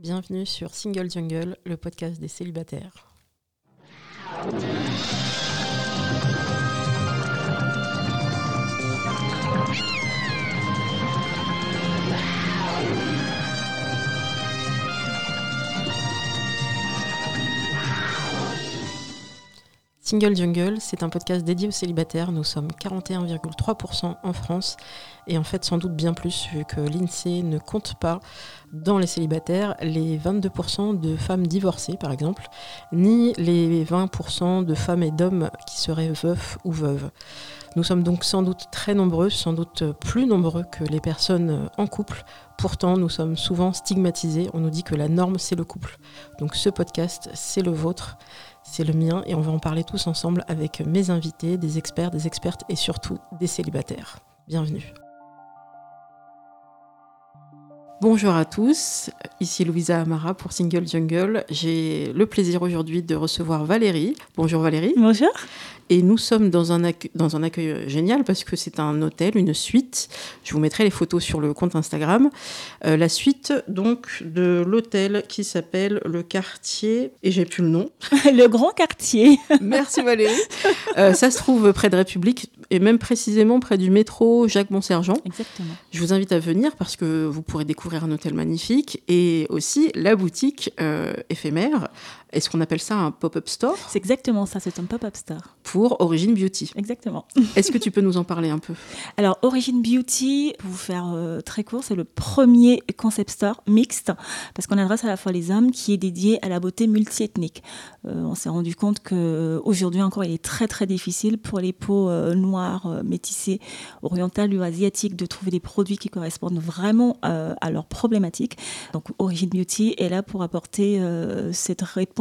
Bienvenue sur Single Jungle, le podcast des célibataires. Single Jungle, c'est un podcast dédié aux célibataires. Nous sommes 41,3% en France et en fait sans doute bien plus vu que l'INSEE ne compte pas dans les célibataires les 22% de femmes divorcées par exemple, ni les 20% de femmes et d'hommes qui seraient veufs ou veuves. Nous sommes donc sans doute très nombreux, sans doute plus nombreux que les personnes en couple. Pourtant, nous sommes souvent stigmatisés. On nous dit que la norme, c'est le couple. Donc ce podcast, c'est le vôtre c'est le mien et on va en parler tous ensemble avec mes invités, des experts, des expertes et surtout des célibataires. Bienvenue. Bonjour à tous, ici Louisa Amara pour Single Jungle. J'ai le plaisir aujourd'hui de recevoir Valérie. Bonjour Valérie. Bonjour. Et nous sommes dans un, accueil, dans un accueil génial parce que c'est un hôtel, une suite. Je vous mettrai les photos sur le compte Instagram. Euh, la suite donc de l'hôtel qui s'appelle le quartier, et j'ai plus le nom. le Grand Quartier. Merci Valérie. Euh, ça se trouve près de République et même précisément près du métro Jacques Bonsergent. Exactement. Je vous invite à venir parce que vous pourrez découvrir un hôtel magnifique et aussi la boutique euh, éphémère est-ce qu'on appelle ça un pop-up store C'est exactement ça, c'est un pop-up store. Pour Origin Beauty. Exactement. Est-ce que tu peux nous en parler un peu? Alors, Origin Beauty, pour vous faire euh, très court, c'est le premier concept store mixte, parce qu'on adresse à la fois les hommes, qui est dédié à la beauté multiethnique. Euh, on s'est rendu compte qu'aujourd'hui encore, il est très très difficile pour les peaux euh, noires, métissées, orientales ou asiatiques de trouver des produits qui correspondent vraiment à leurs problématiques. Donc, Origin Beauty est là pour apporter cette réponse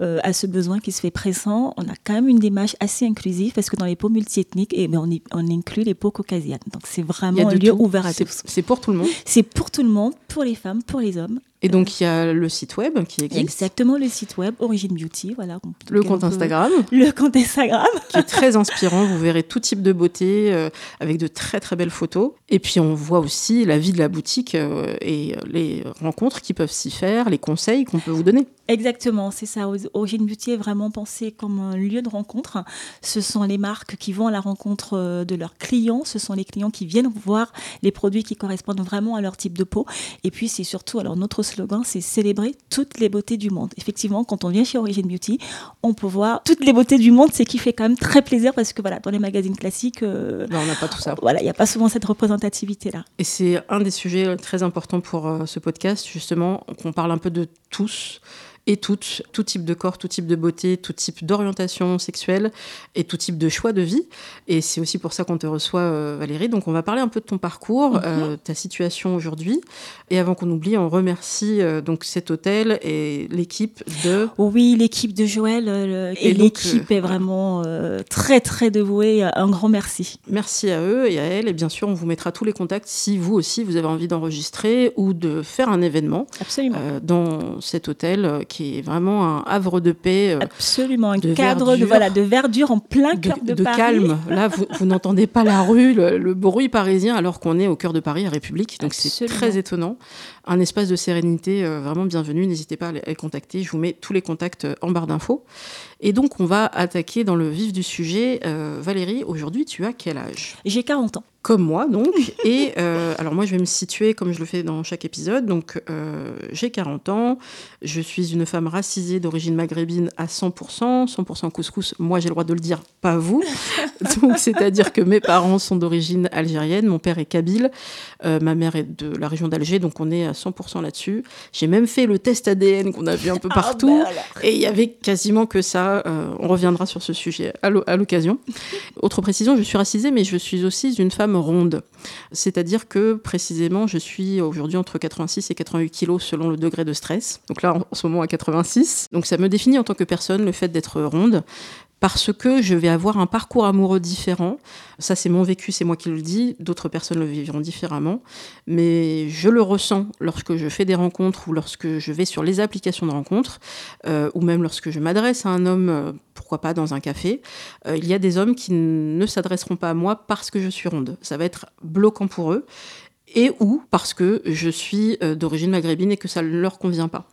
euh, à ce besoin qui se fait pressant, on a quand même une démarche assez inclusive parce que dans les peaux multiethniques, et eh ben, on, on, inclut les peaux caucasiennes. Donc c'est vraiment un lieu ouvert à tous. C'est pour tout le monde C'est pour tout le monde, pour les femmes, pour les hommes. Et donc, il y a le site web qui existe. Exactement, le site web, Origine Beauty. Voilà, le compte Instagram. Le compte Instagram. qui est très inspirant. Vous verrez tout type de beauté euh, avec de très, très belles photos. Et puis, on voit aussi la vie de la boutique euh, et les rencontres qui peuvent s'y faire, les conseils qu'on peut vous donner. Exactement, c'est ça. Origine Beauty est vraiment pensé comme un lieu de rencontre. Ce sont les marques qui vont à la rencontre euh, de leurs clients. Ce sont les clients qui viennent voir les produits qui correspondent vraiment à leur type de peau. Et puis, c'est surtout, alors, notre slogan, c'est célébrer toutes les beautés du monde. Effectivement, quand on vient chez Origin Beauty, on peut voir toutes les beautés du monde, ce qui fait quand même très plaisir parce que voilà, dans les magazines classiques, euh, on n'a pas tout ça. Voilà, il n'y a pas souvent cette représentativité-là. Et c'est un des sujets très importants pour euh, ce podcast, justement, qu'on parle un peu de tous et toutes, tout type de corps, tout type de beauté, tout type d'orientation sexuelle et tout type de choix de vie. Et c'est aussi pour ça qu'on te reçoit, euh, Valérie. Donc on va parler un peu de ton parcours, mhm. euh, ta situation aujourd'hui. Et avant qu'on oublie, on remercie euh, donc cet hôtel et l'équipe de... Oui, l'équipe de Joël et, l'équipe est vraiment très très dévouée. Un grand merci. Merci à eux et à elle. Et bien sûr, on vous mettra tous les contacts si vous aussi, vous avez envie d'enregistrer ou de faire un événement Absolument. dans cet hôtel qui est vraiment un havre de paix. Euh, Absolument, un cadre de, voilà, de verdure en plein cœur de, de, calme. Là, vous, vous n'entendez pas la rue, le, bruit parisien, alors qu'on est au cœur de Paris, à République. Donc c'est très étonnant. Un espace de sérénité euh, vraiment bienvenu. N'hésitez pas à les, contacter. Je vous mets tous les contacts euh, en barre d'infos. Et donc, on va attaquer dans le vif du sujet. Valérie, aujourd'hui, tu as quel âge? J'ai 40 ans comme moi donc. Et euh, alors moi je vais me situer comme je le fais dans chaque épisode. Donc euh, j'ai 40 ans, je suis une femme racisée d'origine maghrébine à 100%, 100% couscous, moi j'ai le droit de le dire, pas vous. donc c'est-à-dire que mes parents sont d'origine algérienne, mon père est kabyle, euh, ma mère est de la région d'Alger, donc on est à 100% là-dessus. J'ai même fait le test ADN qu'on a vu un peu ah, partout ben et il y avait quasiment que ça. on reviendra sur ce sujet à l'occasion. Autre précision, je suis racisée mais je suis aussi une femme ronde. C'est-à-dire que précisément, je suis aujourd'hui entre 86 et 88 kilos selon le degré de stress. Donc là, en ce moment, à 86. Donc ça me définit en tant que personne le fait d'être ronde parce que je vais avoir un parcours amoureux différent. Ça, c'est mon vécu, c'est moi qui le dis. D'autres personnes le vivront différemment. Mais je le ressens lorsque je fais des rencontres ou lorsque je vais sur les applications de rencontres, euh, ou même lorsque je m'adresse à un homme, euh, pourquoi pas dans un café. Euh, il y a des hommes qui ne s'adresseront pas à moi parce que je suis ronde. Ça va être bloquant pour eux. et ou parce que je suis d'origine maghrébine et que ça ne leur convient pas.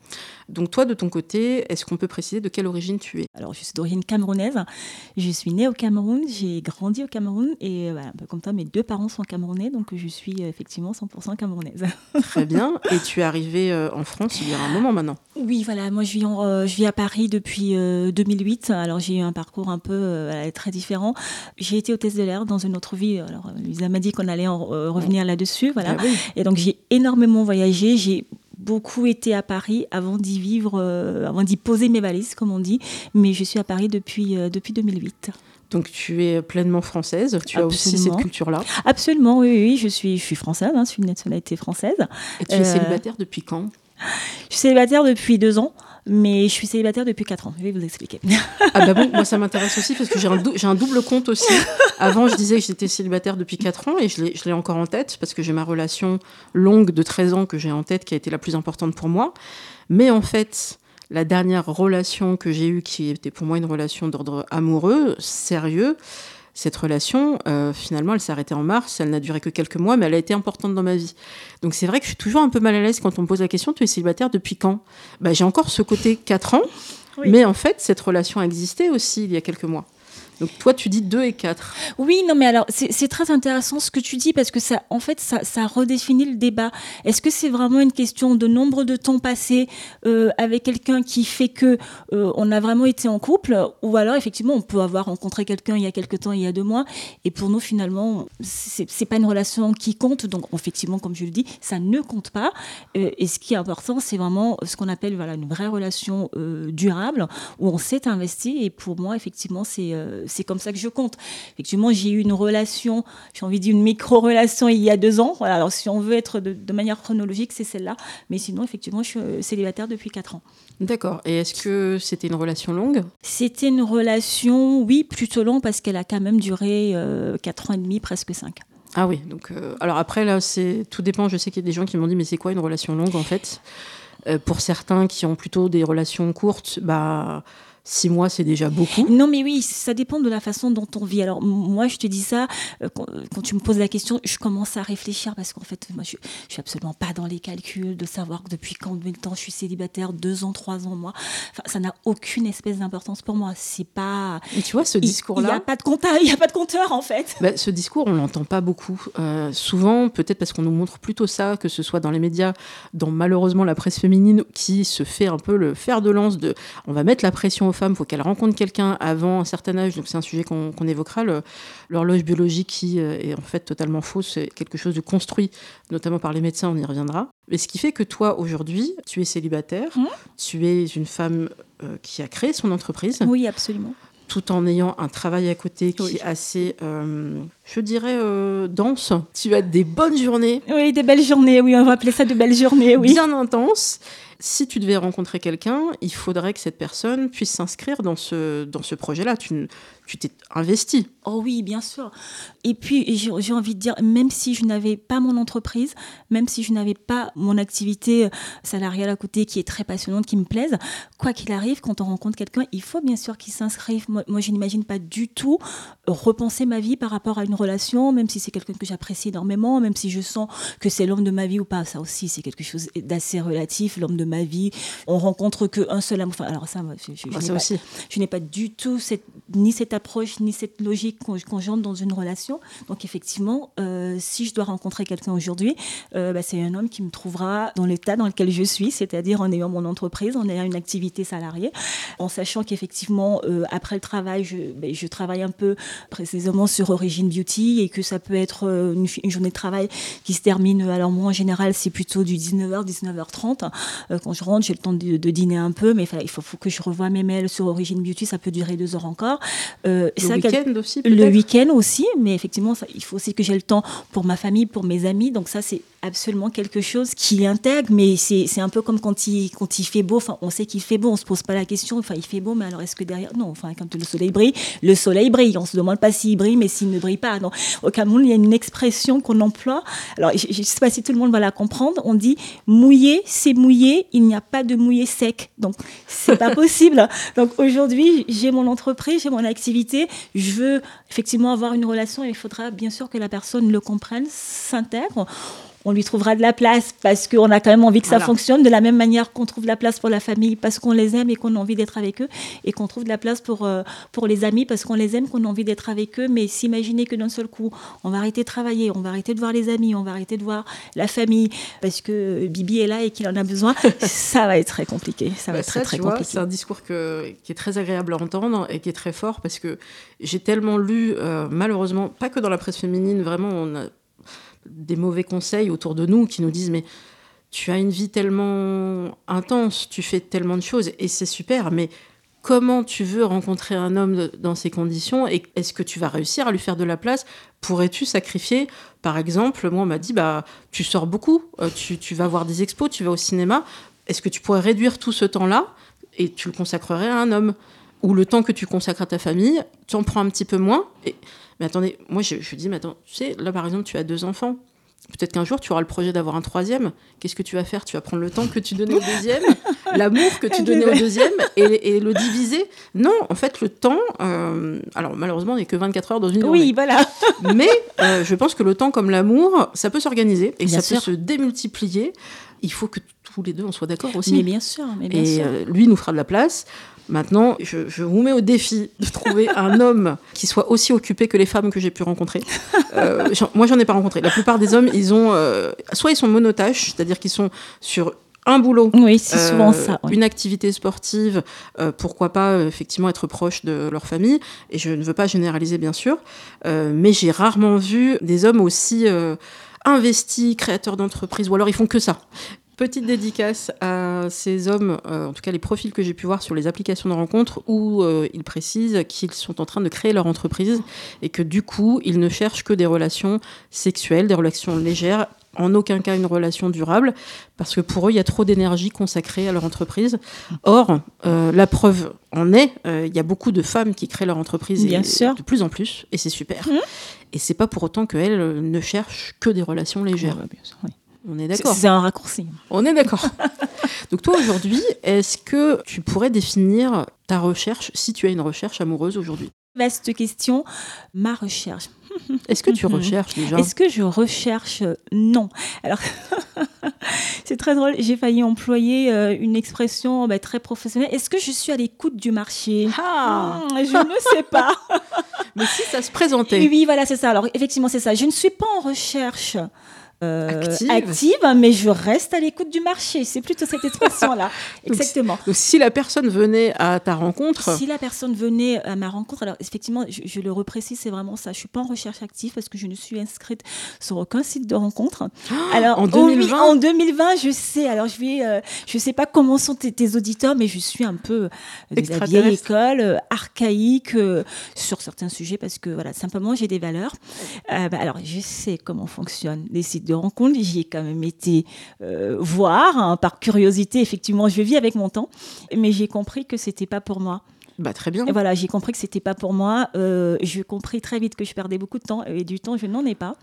Donc toi, de ton côté, est-ce qu'on peut préciser de quelle origine tu es? Alors, je suis d'origine camerounaise. Je suis née au Cameroun, j'ai grandi au Cameroun et voilà, euh, comme toi, mes deux parents sont camerounais, donc je suis euh, effectivement 100% camerounaise. Très bien. Et tu es arrivée euh, en France il y a un moment maintenant? Oui, voilà. Moi, je vis, je vis à Paris depuis 2008. Alors, j'ai eu un parcours un peu très différent. J'ai été hôtesse de l'air dans une autre vie. Alors, Lisa m'a dit qu'on allait en, revenir là-dessus. Voilà. Ah et donc, j'ai énormément voyagé. J'ai beaucoup été à Paris avant d'y vivre, euh, avant d'y poser mes valises, comme on dit. Mais je suis à Paris depuis, euh, depuis 2008. Donc tu es pleinement française, tu as aussi cette culture-là Absolument, oui, oui, je suis, je suis française, hein, je suis de nationalité française. Et tu es euh, célibataire depuis quand? Je suis célibataire depuis deux ans. Mais je suis célibataire depuis 4 ans. Je vais vous expliquer. Ah bah bon, moi ça m'intéresse aussi parce que j'ai un, un, double compte aussi. Avant, je disais que j'étais célibataire depuis 4 ans et je l'ai encore en tête parce que j'ai ma relation longue de 13 ans que j'ai en tête qui a été la plus importante pour moi. Mais en fait, la dernière relation que j'ai eue, qui était pour moi une relation d'ordre amoureux, sérieux, cette relation, euh, finalement, elle s'est arrêtée en mars, elle n'a duré que quelques mois, mais elle a été importante dans ma vie. Donc c'est vrai que je suis toujours un peu mal à l'aise quand on me pose la question, tu es célibataire depuis quand? Bah, J'ai encore ce côté 4 ans, mais en fait, cette relation a existé aussi il y a quelques mois. Donc toi, tu dis 2 et 4. Oui, non, mais alors c'est très intéressant ce que tu dis parce que ça, en fait, ça, redéfinit le débat. Est-ce que c'est vraiment une question de nombre de temps passé euh, avec quelqu'un qui fait que euh, on a vraiment été en couple, ou alors effectivement on peut avoir rencontré quelqu'un il y a quelques temps, il y a deux mois, et pour nous finalement c'est pas une relation qui compte. Donc effectivement, comme je le dis, ça ne compte pas. Euh, et ce qui est important, c'est vraiment ce qu'on appelle voilà une vraie relation durable où on s'est investi. Et pour moi, effectivement, c'est c'est comme ça que je compte. Effectivement, j'ai eu une relation, j'ai envie de dire une micro-relation il y a deux ans. Voilà, alors si on veut être de, manière chronologique, c'est celle-là. Mais sinon, effectivement, je suis euh, célibataire depuis quatre ans. D'accord. Et est-ce que c'était une relation longue? C'était une relation, oui, plutôt longue parce qu'elle a quand même duré euh, quatre ans et demi, presque cinq. Ah oui, donc euh, alors après là, c'est tout dépend. Je sais qu'il y a des gens qui m'ont dit mais c'est quoi une relation longue en fait? Pour certains qui ont plutôt des relations courtes, bah Six mois, c'est déjà beaucoup. Non, mais oui, ça dépend de la façon dont on vit. Alors, moi, je te dis ça, euh, quand, tu me poses la question, je commence à réfléchir parce qu'en fait, moi, je, je suis absolument pas dans les calculs de savoir depuis combien de temps je suis célibataire, deux ans, trois ans, moi. Enfin, ça n'a aucune espèce d'importance pour moi. C'est pas. Et tu vois, ce discours-là. Il n'y a pas de compteur, il y a pas de compteur, en fait. Bah, ce discours, on l'entend pas beaucoup. Euh, souvent, peut-être parce qu'on nous montre plutôt ça, que ce soit dans les médias, dans malheureusement la presse féminine, qui se fait un peu le fer de lance de on va mettre la pression aux femmes, faut qu'elles rencontrent quelqu'un avant un certain âge, donc c'est un sujet qu'on évoquera, l'horloge biologique qui euh, est en fait totalement fausse, c'est quelque chose de construit, notamment par les médecins, on y reviendra. Mais ce qui fait que toi, aujourd'hui, tu es célibataire, mmh. tu es une femme euh, qui a créé son entreprise. Oui, absolument tout en ayant un travail à côté qui est assez, euh, je dirais, dense. Tu as des bonnes journées. Oui, des belles journées, oui, on va appeler ça de belles journées, oui. Bien intenses si tu devais rencontrer quelqu'un, il faudrait que cette personne puisse s'inscrire dans ce, dans ce projet-là. Tu, tu t'es investi. Oh oui, bien sûr. Et puis, j'ai envie de dire, même si je n'avais pas mon entreprise, même si je n'avais pas mon activité euh, salariale à côté qui est très passionnante, qui me plaise, quoi qu'il arrive, quand on rencontre quelqu'un, il faut bien sûr qu'il s'inscrive. Moi, je n'imagine pas du tout repenser ma vie par rapport à une relation, même si c'est quelqu'un que j'apprécie énormément, même si je sens que c'est l'homme de ma vie ou pas. Ça aussi, c'est quelque chose d'assez relatif. L'homme de ma vie, on rencontre qu'un seul amour. Enfin, alors ça, je, je, aussi. je n'ai pas du tout cette, ni cette approche ni cette logique conjointe dans une relation. Donc effectivement, euh, si je dois rencontrer quelqu'un aujourd'hui, euh, bah, c'est un homme qui me trouvera dans l'état dans lequel je suis, c'est-à-dire en ayant mon entreprise, en ayant une activité salariée, en sachant qu'effectivement, euh, après le travail, je, ben, je, travaille un peu précisément sur Origin Beauty et que ça peut être une, journée de travail qui se termine, alors moi en général, c'est plutôt du 19h, 19h30. Quand je rentre, j'ai le temps de, dîner un peu, mais il faut, faut, que je revoie mes mails sur Origin Beauty, ça peut durer deux heures encore. Euh, le week-end aussi Le week-end aussi, mais effectivement, ça, il faut aussi que j'ai le temps pour ma famille, pour mes amis. Donc ça, c'est absolument quelque chose qui intègre, mais c'est un peu comme quand il, quand il fait beau. Enfin, on sait qu'il fait beau, on se pose pas la question. Enfin, il fait beau, mais alors est-ce que derrière Non, enfin, quand le soleil brille, le soleil brille. On se demande pas s'il brille, mais s'il ne brille pas. Non. Au Cameroun, il y a une expression qu'on emploie. Alors, je, ne sais pas si tout le monde va la comprendre. On dit mouillé, c'est mouillé. Il n'y a pas de mouillé sec. Donc, c'est pas possible. Donc, aujourd'hui, j'ai mon entreprise, j'ai mon activité. Je veux effectivement avoir une relation et il faudra bien sûr que la personne le comprenne, s'intègre on lui trouvera de la place parce qu'on a quand même envie que ça fonctionne. De la même manière qu'on trouve de la place pour la famille parce qu'on les aime et qu'on a envie d'être avec eux, et qu'on trouve de la place pour, euh, pour les amis parce qu'on les aime, qu'on a envie d'être avec eux. Mais s'imaginer que d'un seul coup, on va arrêter de travailler, on va arrêter de voir les amis, on va arrêter de voir la famille parce que Bibi est là et qu'il en a besoin, ça va être très compliqué. Ça va bah, être très, très compliqué. C'est un discours que, qui est très agréable à entendre et qui est très fort parce que j'ai tellement lu, euh, malheureusement, pas que dans la presse féminine, vraiment, on a des mauvais conseils autour de nous qui nous disent mais tu as une vie tellement intense, tu fais tellement de choses et c'est super, mais comment tu veux rencontrer un homme dans ces conditions et est-ce que tu vas réussir à lui faire de la place? Pourrais-tu sacrifier? Par exemple, moi on m'a dit bah tu sors beaucoup, euh, tu, tu vas voir des expos, tu vas au cinéma. Est-ce que tu pourrais réduire tout ce temps-là et tu le consacrerais à un homme? Ou le temps que tu consacres à ta famille, tu en prends un petit peu moins et mais attendez, moi je, je dis, mais attends, tu sais, là par exemple, tu as deux enfants. Peut-être qu'un jour, tu auras le projet d'avoir un troisième. Qu'est-ce que tu vas faire? Tu vas prendre le temps que tu donnais au deuxième, l'amour que tu donnais au deuxième, et, le diviser? Non, en fait, le temps. Euh, alors, malheureusement, il n'y a que 24 heures dans une journée. Oui, voilà. Mais euh, je pense que le temps, comme l'amour, ça peut s'organiser et ça peut se démultiplier. Il faut que tous les deux, on soit d'accord aussi. Mais bien sûr. Mais bien et euh, lui nous fera de la place. Maintenant, je, vous mets au défi de trouver un homme qui soit aussi occupé que les femmes que j'ai pu rencontrer. Euh, moi, j'en ai pas rencontré. La plupart des hommes, ils ont, euh, soit ils sont monotaches, c'est-à-dire qu'ils sont sur un boulot, oui, c'est souvent euh, une activité sportive, pourquoi pas effectivement être proche de leur famille. Et je ne veux pas généraliser bien sûr, mais j'ai rarement vu des hommes aussi investis, créateurs d'entreprises, ou alors ils font que ça. Petite dédicace à ces hommes, euh, en tout cas les profils que j'ai pu voir sur les applications de rencontres, où euh, ils précisent qu'ils sont en train de créer leur entreprise et que du coup, ils ne cherchent que des relations sexuelles, des relations légères, en aucun cas une relation durable, parce que pour eux, il y a trop d'énergie consacrée à leur entreprise. Or, euh, la preuve en est, il y a beaucoup de femmes qui créent leur entreprise Bien sûr. de plus en plus, et c'est super. Mmh. Et c'est pas pour autant qu'elles ne cherchent que des relations légères. bien sûr, oui. On est d'accord. C'est un raccourci. On est d'accord. Donc toi aujourd'hui, est-ce que tu pourrais définir ta recherche, si tu as une recherche amoureuse aujourd'hui? Vaste question. Ma recherche. Est-ce que tu recherches déjà? Est-ce que je recherche? Non. Alors, c'est très drôle. J'ai failli employer euh, une expression bah, très professionnelle. Est-ce que je suis à l'écoute du marché? Ah hmm, Je ne sais pas. Mais si ça se présentait. Oui, voilà, c'est ça. Alors, effectivement, c'est ça. Je ne suis pas en recherche euh, active. mais je reste à l'écoute du marché. C'est plutôt cette expression-là. Exactement. Donc, si la personne venait à ta rencontre. Si la personne venait à ma rencontre, alors effectivement, je, le reprécise, c'est vraiment ça. Je suis pas en recherche active parce que je ne suis inscrite sur aucun site de rencontre. alors, en 2020 En 2020, je sais. Alors, je vais, euh, je sais pas comment sont tes, auditeurs, mais je suis un peu de la vieille école, euh, archaïque sur certains sujets parce que, voilà, simplement, j'ai des valeurs. Bah, alors, je sais comment fonctionnent les sites de rencontres. J'y ai quand même été euh, voir hein, par curiosité. Effectivement, je vis avec mon temps, mais j'ai compris que c'était pas pour moi. Bah, très bien. Et voilà, j'ai compris que c'était pas pour moi. Euh, j'ai compris très vite que je perdais beaucoup de temps et du temps, je n'en ai pas.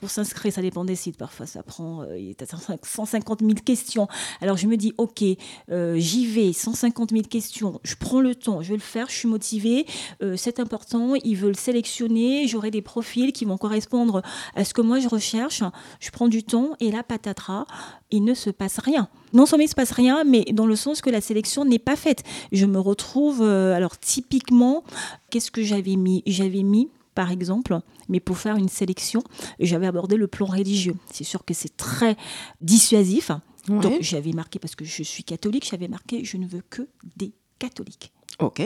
Pour s'inscrire, ça dépend des sites. Parfois, ça prend euh, il 150 000 questions. Alors, je me dis, OK, euh, j'y vais, 150 000 questions. Je prends le temps, je vais le faire, je suis motivée. Euh, c'est important. Ils veulent sélectionner. J'aurai des profils qui vont correspondre à ce que moi je recherche. Je prends du temps et là, patatras, il ne se passe rien non seulement il se passe rien, mais dans le sens que la sélection n'est pas faite. Je me retrouve, euh, alors typiquement, qu'est-ce que j'avais mis? J'avais mis par exemple, mais pour faire une sélection, j'avais abordé le plan religieux. C'est sûr que c'est très dissuasif. Donc j'avais marqué, parce que je suis catholique, j'avais marqué je ne veux que des catholiques. Ok.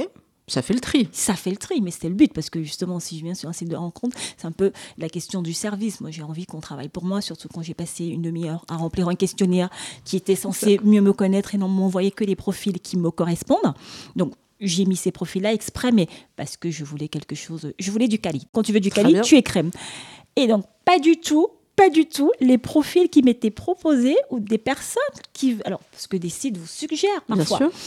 Ça fait le tri. Ça fait le tri, mais c'était le but, parce que justement, si je viens sur un site de rencontre, c'est un peu la question du service. Moi, j'ai envie qu'on travaille pour moi, surtout quand j'ai passé une demi-heure à remplir un questionnaire qui était censé mieux me connaître et non m'envoyer que les profils qui me correspondent. Donc, j'ai mis ces profils-là exprès, mais parce que je voulais quelque chose. Je voulais du quali. Quand tu veux du quali, tu es crème. Et donc, pas du tout pas du tout les profils qui m'étaient proposés ou des personnes qui. Alors, parce que des sites vous suggèrent parfois. Bien sûr.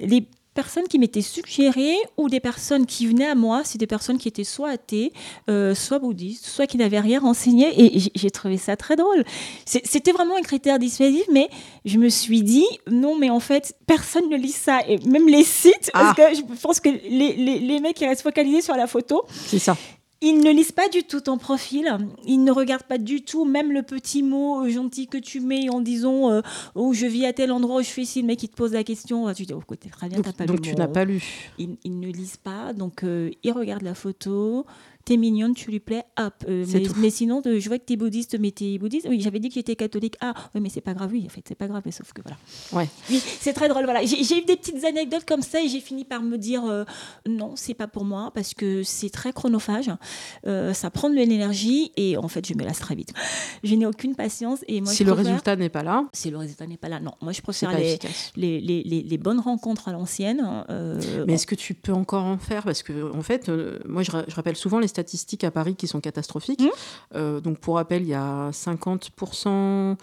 Les personnes qui m'étaient suggérées ou des personnes qui venaient à moi, c'est des personnes qui étaient soit athées, euh, soit bouddhistes, soit qui n'avaient rien renseigné. Et j'ai trouvé ça très drôle. C'était vraiment un critère dissuasif, mais je me suis dit, non, mais en fait, personne ne lit ça. Et même les sites, parce ah. que je pense que les, les, les mecs qui restent focalisés sur la photo. C'est ça Ils ne lisent pas du tout ton profil. Ils ne regardent pas du tout, même le petit mot euh, gentil que tu mets en disant euh, Oh, je vis à tel endroit, je fais ici. Le mec, il te pose la question. Tu dis Oh, écoute, très bien, t'as pas donc tu n'as pas lu. Ils, ils, ne lisent pas. Donc, euh, ils regardent la photo t'es mignonne, tu lui plais, hop. Euh, mais, mais, sinon, de, je vois que t'es bouddhiste, mais t'es bouddhiste. Oui, j'avais dit que j'étais catholique. Ah, oui, mais c'est pas grave. Oui, en fait, c'est pas grave, mais sauf que voilà. Ouais. Oui, c'est très drôle. Voilà. J'ai eu des petites anecdotes comme ça et j'ai fini par me dire euh, non, c'est pas pour moi parce que c'est très chronophage. Euh, ça prend de l'énergie et en fait, je me lasse très vite. Je n'ai aucune patience. Et moi, si le résultat n'est pas là. Si le résultat n'est pas là, non. Moi, je préfère les les, les, les, les, bonnes rencontres à l'ancienne. mais est-ce que tu peux encore en faire? Parce que, en fait, moi, je, je rappelle souvent les statistiques à Paris qui sont catastrophiques. Mmh. Euh, donc pour rappel, il y a 50% euh,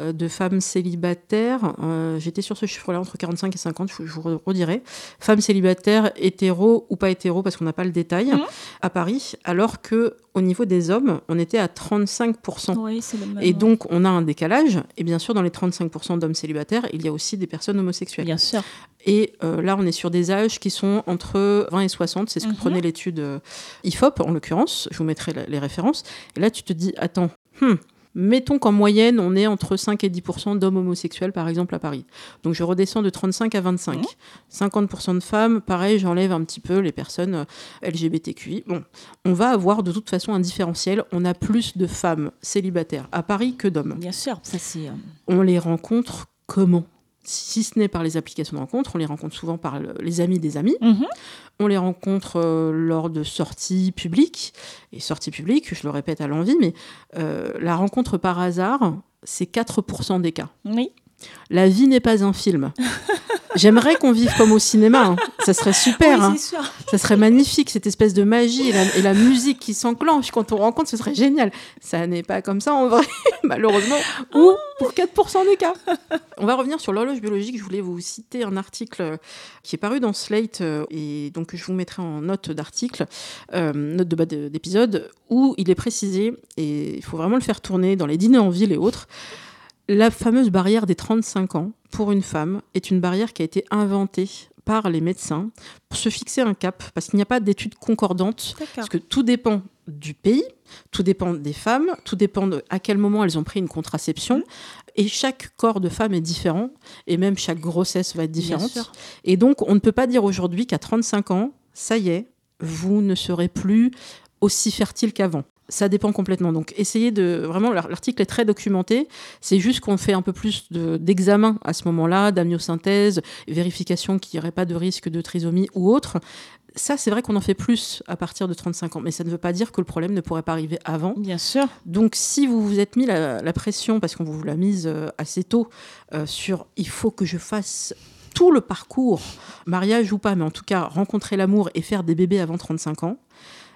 de femmes célibataires. Euh, J'étais sur ce chiffre-là, entre 45 et 50, je, je vous redirai. Femmes célibataires, hétéros ou pas hétéros, parce qu'on n'a pas le détail, Mmh. à Paris, alors que au niveau des hommes, on était à 35%. Oui, même. Et donc, on a un décalage. Et bien sûr, dans les 35% d'hommes célibataires, il y a aussi des personnes homosexuelles. Bien sûr. Et euh, là, on est sur des âges qui sont entre 20 et 60. C'est ce que Mhm. prenait l'étude euh, IFOP, en l'occurrence. Je vous mettrai la- les références. Et là, tu te dis, attends, hmm, mettons qu'en moyenne, on est entre 5 et 10% d'hommes homosexuels, par exemple, à Paris. Donc, je redescends de 35 à 25. Mhm. 50% de femmes, pareil, j'enlève un petit peu les personnes euh, LGBTQI. Bon, on va avoir de toute façon un différentiel. On a plus de femmes célibataires à Paris que d'hommes. Bien sûr, ça c'est. euh, On les rencontre comment? Si ce n'est par les applications de rencontre, on les rencontre souvent par le- les amis des amis. mhm. On les rencontre euh, lors de sorties publiques. Et sorties publiques, je le répète à l'envie, mais euh, la rencontre par hasard, c'est 4% des cas. Oui. La vie n'est pas un film. J'aimerais qu'on vive comme au cinéma. hein. Ça serait super. Oui, hein. sûr. Ça serait magnifique, cette espèce de magie et la, et la musique qui s'enclenche quand on rencontre, ce serait génial. Ça n'est pas comme ça en vrai, malheureusement, ou pour 4% des cas. On va revenir sur l'horloge biologique. Je voulais vous citer un article euh, qui est paru dans Slate, euh, et donc je vous mettrai en note d'article, euh, note de bas de- d'épisode, où il est précisé, et il faut vraiment le faire tourner dans les dîners en ville et autres, la fameuse barrière des 35 ans pour une femme est une barrière qui a été inventée par les médecins pour se fixer un cap, parce qu'il n'y a pas d'études concordantes, parce que tout dépend du pays, tout dépend des femmes, tout dépend de à quel moment elles ont pris une contraception, et chaque corps de femme est différent, et même chaque grossesse va être différente. Et donc, on ne peut pas dire aujourd'hui qu'à 35 ans, ça y est, vous ne serez plus aussi fertile qu'avant. Ça dépend complètement. Donc, essayez de. Vraiment, l'ar- l'article est très documenté. C'est juste qu'on fait un peu plus de- d'examen à ce moment-là, d'amniosynthèse, vérification qu'il n'y aurait pas de risque de trisomie ou autre. Ça, c'est vrai qu'on en fait plus à partir de 35 ans. Mais ça ne veut pas dire que le problème ne pourrait pas arriver avant. Bien sûr. Donc, si vous vous êtes mis la, la pression, parce qu'on vous l'a mise euh, assez tôt, euh, sur il faut que je fasse tout le parcours, mariage ou pas, mais en tout cas rencontrer l'amour et faire des bébés avant 35 ans,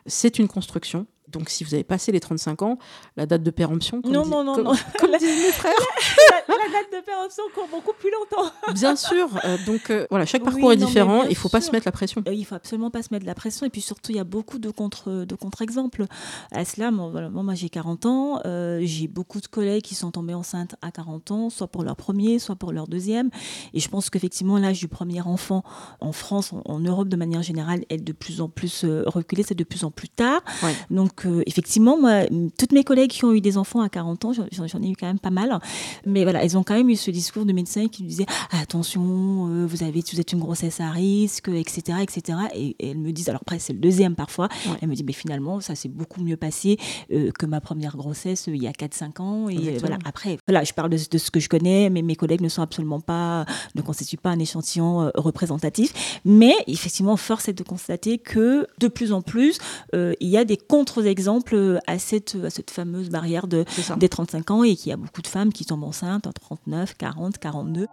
c'est une construction. Donc, si vous avez passé les 35 ans, la date de péremption, comme, Non, non, non, comme- non. comme disent mes frères, la, la date de péremption court beaucoup plus longtemps. bien sûr. euh, donc, euh, voilà, chaque Oui, parcours est non, différent. Il ne faut pas se mettre la pression. Euh, Il faut absolument pas se mettre la pression. Et puis surtout, il y a beaucoup de contre de contre-exemples. À cela, moi, voilà, moi, moi, j'ai 40 ans. euh, j'ai beaucoup de collègues qui sont tombés enceintes à 40 ans, soit pour leur premier, soit pour leur deuxième. Et je pense qu'effectivement, l'âge du premier enfant en France, en, en Europe de manière générale, est de plus en plus reculé. C'est de plus en plus tard. Ouais. Donc, euh, effectivement, moi, toutes mes collègues qui ont eu des enfants à 40 ans, j'en- ai eu quand même pas mal. Mais voilà, elles ont quand même eu ce discours de médecin qui disaient attention, euh, vous avez, vous êtes une grossesse à risque, etc., etc. Et, et elles me disent, alors après c'est le deuxième parfois, Ouais. elles me disent, mais finalement ça s'est beaucoup mieux passé euh, que ma première grossesse euh, il y a 4-5 ans. Et Exactement. voilà, après, voilà, je parle de, de ce que je connais, mais mes collègues ne sont absolument pas, ne constituent pas un échantillon représentatif. Mais effectivement, force est de constater que de plus en plus, il y a des contre-exemples euh, à cette, à cette fameuse barrière de, des 35 ans et qu'il y a beaucoup de femmes qui tombent enceintes à 39, 40, 42.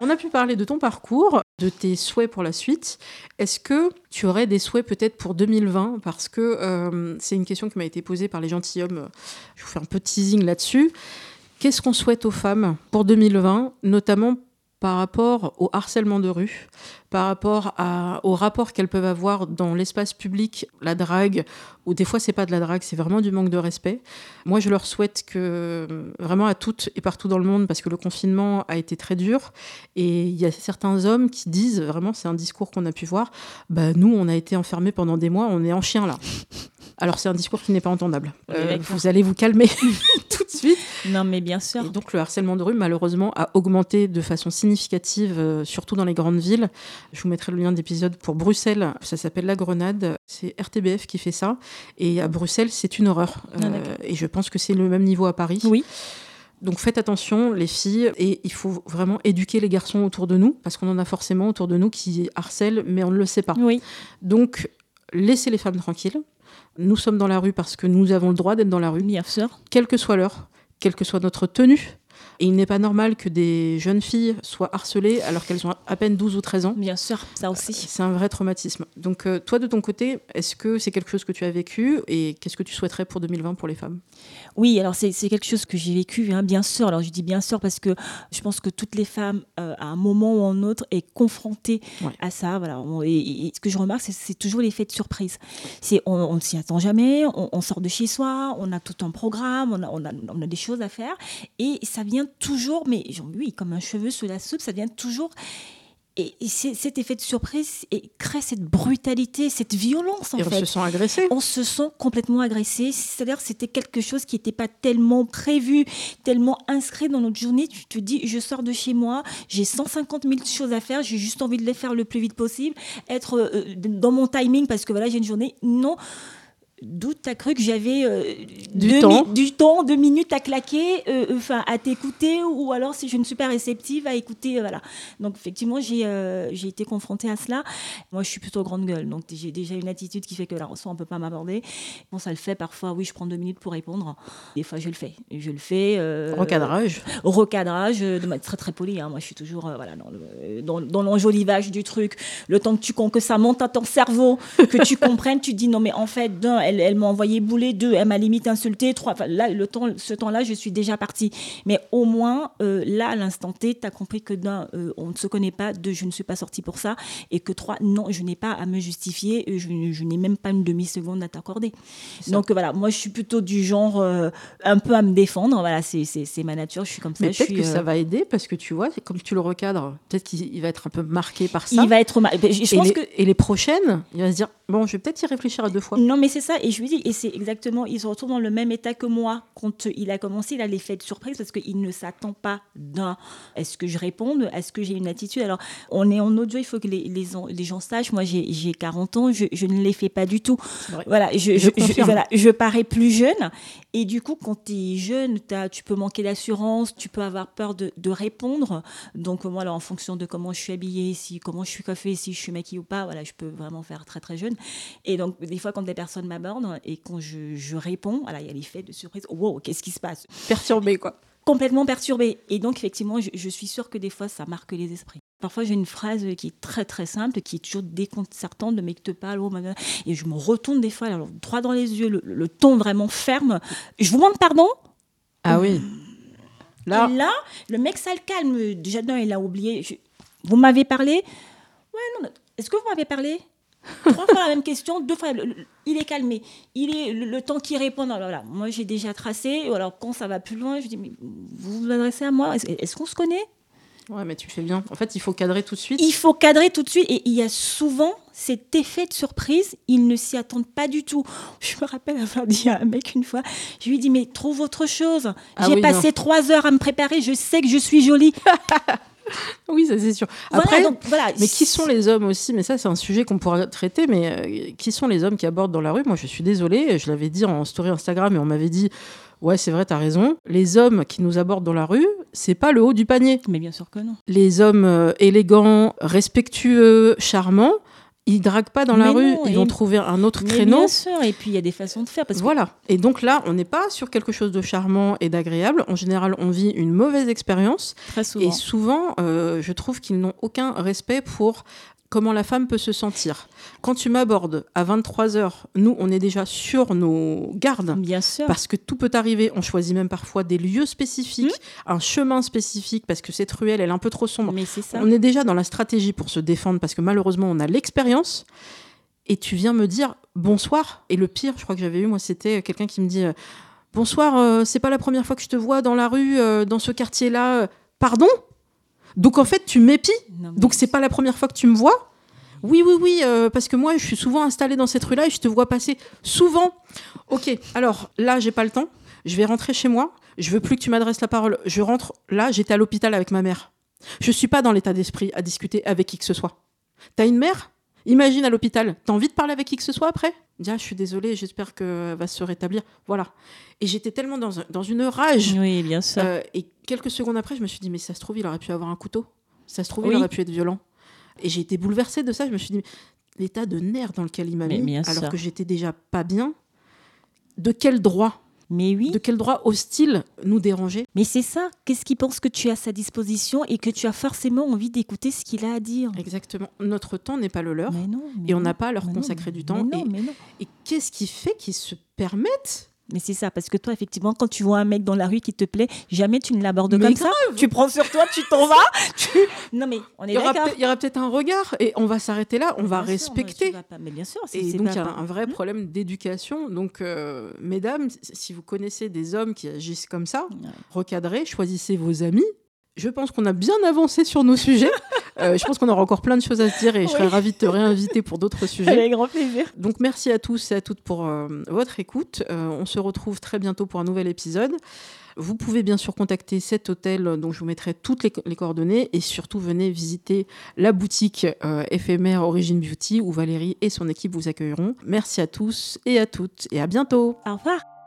On a pu parler de ton parcours, de tes souhaits pour la suite. Est-ce que tu aurais des souhaits peut-être pour 2020 Parce que euh, c'est une question qui m'a été posée par les gentilshommes. Je vous fais un peu de teasing là-dessus. Qu'est-ce qu'on souhaite aux femmes pour 2020, notamment par rapport au harcèlement de rue, par rapport au rapport qu'elles peuvent avoir dans l'espace public, la drague, ou des fois c'est pas de la drague, c'est vraiment du manque de respect. Moi je leur souhaite que vraiment à toutes et partout dans le monde, parce que le confinement a été très dur, et il y a certains hommes qui disent, vraiment c'est un discours qu'on a pu voir, bah, nous on a été enfermés pendant des mois, on est en chien là. Alors c'est un discours qui n'est pas entendable. Euh, vous allez vous calmer tout de suite. Non mais bien sûr. Et donc le harcèlement de rue malheureusement a augmenté de façon significative, euh, surtout dans les grandes villes. Je vous mettrai le lien d'épisode pour Bruxelles. Ça s'appelle La Grenade. C'est RTBF qui fait ça. Et à Bruxelles, c'est une horreur. Ah, Euh, et je pense que c'est le même niveau à Paris. Oui. Donc faites attention, les filles, et il faut vraiment éduquer les garçons autour de nous, parce qu'on en a forcément autour de nous qui harcèlent, mais on ne le sait pas. Oui. Donc laissez les femmes tranquilles. Nous sommes dans la rue parce que nous avons le droit d'être dans la rue, Bien sûr. quelle que soit l'heure, quelle que soit notre tenue. Et il n'est pas normal que des jeunes filles soient harcelées alors qu'elles ont à peine 12 ou 13 ans. Bien sûr. Ça aussi. C'est un vrai traumatisme. Donc euh, toi, de ton côté, est-ce que c'est quelque chose que tu as vécu et qu'est-ce que tu souhaiterais pour 2020 pour les femmes? Oui, alors c'est quelque chose que j'ai vécu, hein, bien sûr. Alors je dis bien sûr parce que je pense que toutes les femmes, euh, à un moment ou un autre, est confrontées Ouais. à ça. Voilà. Et, et ce que je remarque, c'est toujours l'effet de surprise. On, on ne s'y attend jamais. On, on sort de chez soi, on a tout un programme, on a, on a, on a des choses à faire, et ça vient toujours, mais oui, comme un cheveu sous la soupe, ça vient toujours. Et, cet effet de surprise et crée cette brutalité, cette violence en Et on fait se sent agressé. on se sent complètement agressé. C'est-à-dire que c'était quelque chose qui n'était pas tellement prévu, tellement inscrit dans notre journée. Tu te dis, je sors de chez moi, j'ai 150 000 choses à faire, j'ai juste envie de les faire le plus vite possible, être euh, dans mon timing parce que voilà, j'ai une journée. Non. D'où tu as cru que j'avais euh, Du deux temps. du temps, deux minutes à claquer, euh, enfin à t'écouter, ou alors si je ne suis pas réceptive à écouter, euh, voilà. Donc effectivement, j'ai euh, j'ai été confrontée à cela. Moi, je suis plutôt grande gueule, donc j'ai déjà une attitude qui fait que là, soit on peut pas m'aborder. Bon, ça le fait parfois. Oui, je prends deux minutes pour répondre. Des fois, je le fais. Je le fais. euh, Recadrage. recadrage euh, de manière très très polie. hein. Moi, je suis toujours euh, voilà, dans, le- dans, dans l'enjolivage du truc. Le temps que, tu, que ça monte à ton cerveau, que tu comprennes, tu te dis non, mais en fait, d'un, elle, elle m'a envoyé bouler, deux, elle m'a limite insulté, trois. Enfin, là, le temps, ce temps-là, je suis déjà partie. Mais au moins, euh, là, à l'instant T, tu as compris que d'un, euh, on ne se connaît pas, deux, je ne suis pas sortie pour ça, et que trois, non, je n'ai pas à me justifier, je, je n'ai même pas une demi-seconde à t'accorder. Donc voilà, moi, je suis plutôt du genre euh, un peu à me défendre. Voilà, c'est ma nature, je suis comme ça. Mais je peut-être que ça va aider parce que tu vois, comme tu le recadres, peut-être qu'il il va être un peu marqué par ça. Il va être mal. Je je et, pense les, que et les prochaines, il va se dire bon, je vais peut-être y réfléchir à deux fois. Non, mais c'est ça. Et je lui dis, et c'est exactement, il se retrouve dans le même état que moi. Quand il a commencé, il a l'effet de surprise parce qu'il ne s'attend pas d'un est-ce que je réponde, est-ce que j'ai une attitude? Alors, on est en audio, il faut que les, les, les gens sachent. Moi, j'ai j'ai 40 ans, je, je ne les fais pas du tout. Voilà, je, Je je, je- confirme. voilà, je parais plus jeune. Et du coup, quand tu es jeune, tu peux manquer d'assurance, tu peux avoir peur de, de répondre. Donc, moi, alors, en fonction de comment je suis habillée, si, comment je suis coiffée, si je suis maquillée ou pas, voilà, je peux vraiment faire très, très jeune. Et donc, des fois, quand des personnes m'abordent et quand je, je réponds, il y a l'effet de surprise. Wow, qu'est-ce qui se passe? Perturbé, quoi. Complètement perturbée. Et donc, effectivement, je, je suis sûre que des fois, ça marque les esprits. Parfois, j'ai une phrase qui est très très simple, qui est toujours déconcertante, de mec te parle, oh, et je me retourne des fois, alors, droit dans les yeux, le, le ton vraiment ferme. Je vous demande pardon? Ah oui. Là, Et là, le mec, ça le calme. Déjà, non, il a oublié. Je- Vous m'avez parlé? Ouais, non. Est-ce que vous m'avez parlé? Trois fois la même question, deux fois. le- le- il est calmé. Il est le, le temps qu'il répond. voilà. Moi, j'ai déjà tracé. Alors, quand ça va plus loin, je dis Mais vous vous adressez à moi Est-ce est-ce qu'on se connaît? Ouais, mais tu fais bien. En fait, il faut cadrer tout de suite. Il faut cadrer tout de suite. Et il y a souvent cet effet de surprise. Ils ne s'y attendent pas du tout. Je me rappelle avoir dit à un mec une fois Je lui ai dit Mais trouve autre chose. Ah J'ai oui, passé trois heures à me préparer. Je sais que je suis jolie. Oui, ça c'est sûr. Voilà, Après, donc, voilà. mais qui sont les hommes aussi? Mais ça, c'est un sujet qu'on pourra traiter. Mais euh, qui sont les hommes qui abordent dans la rue? Moi, je suis désolée. Je l'avais dit en story Instagram et on m'avait dit Ouais, c'est vrai, t'as raison. Les hommes qui nous abordent dans la rue, c'est pas le haut du panier. Mais bien sûr que non. Les hommes euh, élégants, respectueux, charmants, ils draguent pas dans la rue. ils vont trouver un autre Mais créneau. bien sûr, et puis il y a des façons de faire. Parce que Voilà. Et donc là, on n'est pas sur quelque chose de charmant et d'agréable. En général, on vit une mauvaise expérience. très souvent. Et souvent, euh, je trouve qu'ils n'ont aucun respect pour comment la femme peut se sentir. Quand tu m'abordes à 23h, nous, on est déjà sur nos gardes. Bien sûr. Parce que tout peut arriver. On choisit même parfois des lieux spécifiques, Hmm. un chemin spécifique, parce que cette ruelle, elle est un peu trop sombre. Mais c'est ça. On est déjà dans la stratégie pour se défendre, parce que malheureusement, on a l'expérience. Et tu viens me dire bonsoir. Et le pire, je crois que j'avais eu, moi, c'était quelqu'un qui me dit euh, bonsoir, euh, c'est pas la première fois que je te vois dans la rue, euh, dans ce quartier-là. Pardon? Donc en fait, tu m'épies. Donc c'est pas la première fois que tu me vois Oui, oui, oui, euh, parce que moi je suis souvent installée dans cette rue-là et je te vois passer souvent. Ok, alors là j'ai pas le temps, je vais rentrer chez moi, je veux plus que tu m'adresses la parole. Je rentre là, j'étais à l'hôpital avec ma mère. Je suis pas dans l'état d'esprit à discuter avec qui que ce soit. T'as une mère? Imagine à l'hôpital, t'as envie de parler avec qui que ce soit après? Dis, ah, je suis désolée, j'espère qu'elle va se rétablir. Voilà. Et j'étais tellement dans, un- dans une rage. Oui, bien sûr. Euh, et quelques secondes après, je me suis dit, mais ça se trouve, il aurait pu avoir un couteau. Ça se trouve, Oui. il aurait pu être violent. Et j'ai été bouleversée de ça. Je me suis dit, l'état de nerfs dans lequel il m'a mis, alors sûr. que j'étais déjà pas bien, de quel droit? Mais oui. De quel droit hostile nous déranger? Mais c'est ça. Qu'est-ce qu'il pense que tu as à sa disposition et que tu as forcément envie d'écouter ce qu'il a à dire? Exactement. Notre temps n'est pas le leur. Mais non. mais Et on n'a pas à leur consacrer du mais temps. non, et mais non. et qu'est-ce qui fait qu'ils se permettent Mais c'est ça, parce que toi, effectivement, quand tu vois un mec dans la rue qui te plaît, jamais tu ne l'abordes comme ça. Tu prends sur toi, tu t'en vas. tu- Non, mais on est d'accord. il y aura peut-être un regard et on va s'arrêter là, on va Bien sûr, mais respecter. Mais bien sûr, c'est Et donc, il y a un vrai Hmm problème d'éducation. Donc, euh, mesdames, si vous connaissez des hommes qui agissent comme ça, Ouais. recadrez, choisissez vos amis. Je pense qu'on a bien avancé sur nos sujets. Euh, je pense qu'on aura encore plein de choses à se dire et je serais Oui. ravie de te réinviter pour d'autres sujets. Avec grand plaisir. Donc, merci à tous et à toutes pour euh, votre écoute. Euh, on se retrouve très bientôt pour un nouvel épisode. Vous pouvez bien sûr contacter cet hôtel dont je vous mettrai toutes les, les coordonnées et surtout venez visiter la boutique éphémère Origin Beauty où Valérie et son équipe vous accueilleront. Merci à tous et à toutes et à bientôt. Au revoir.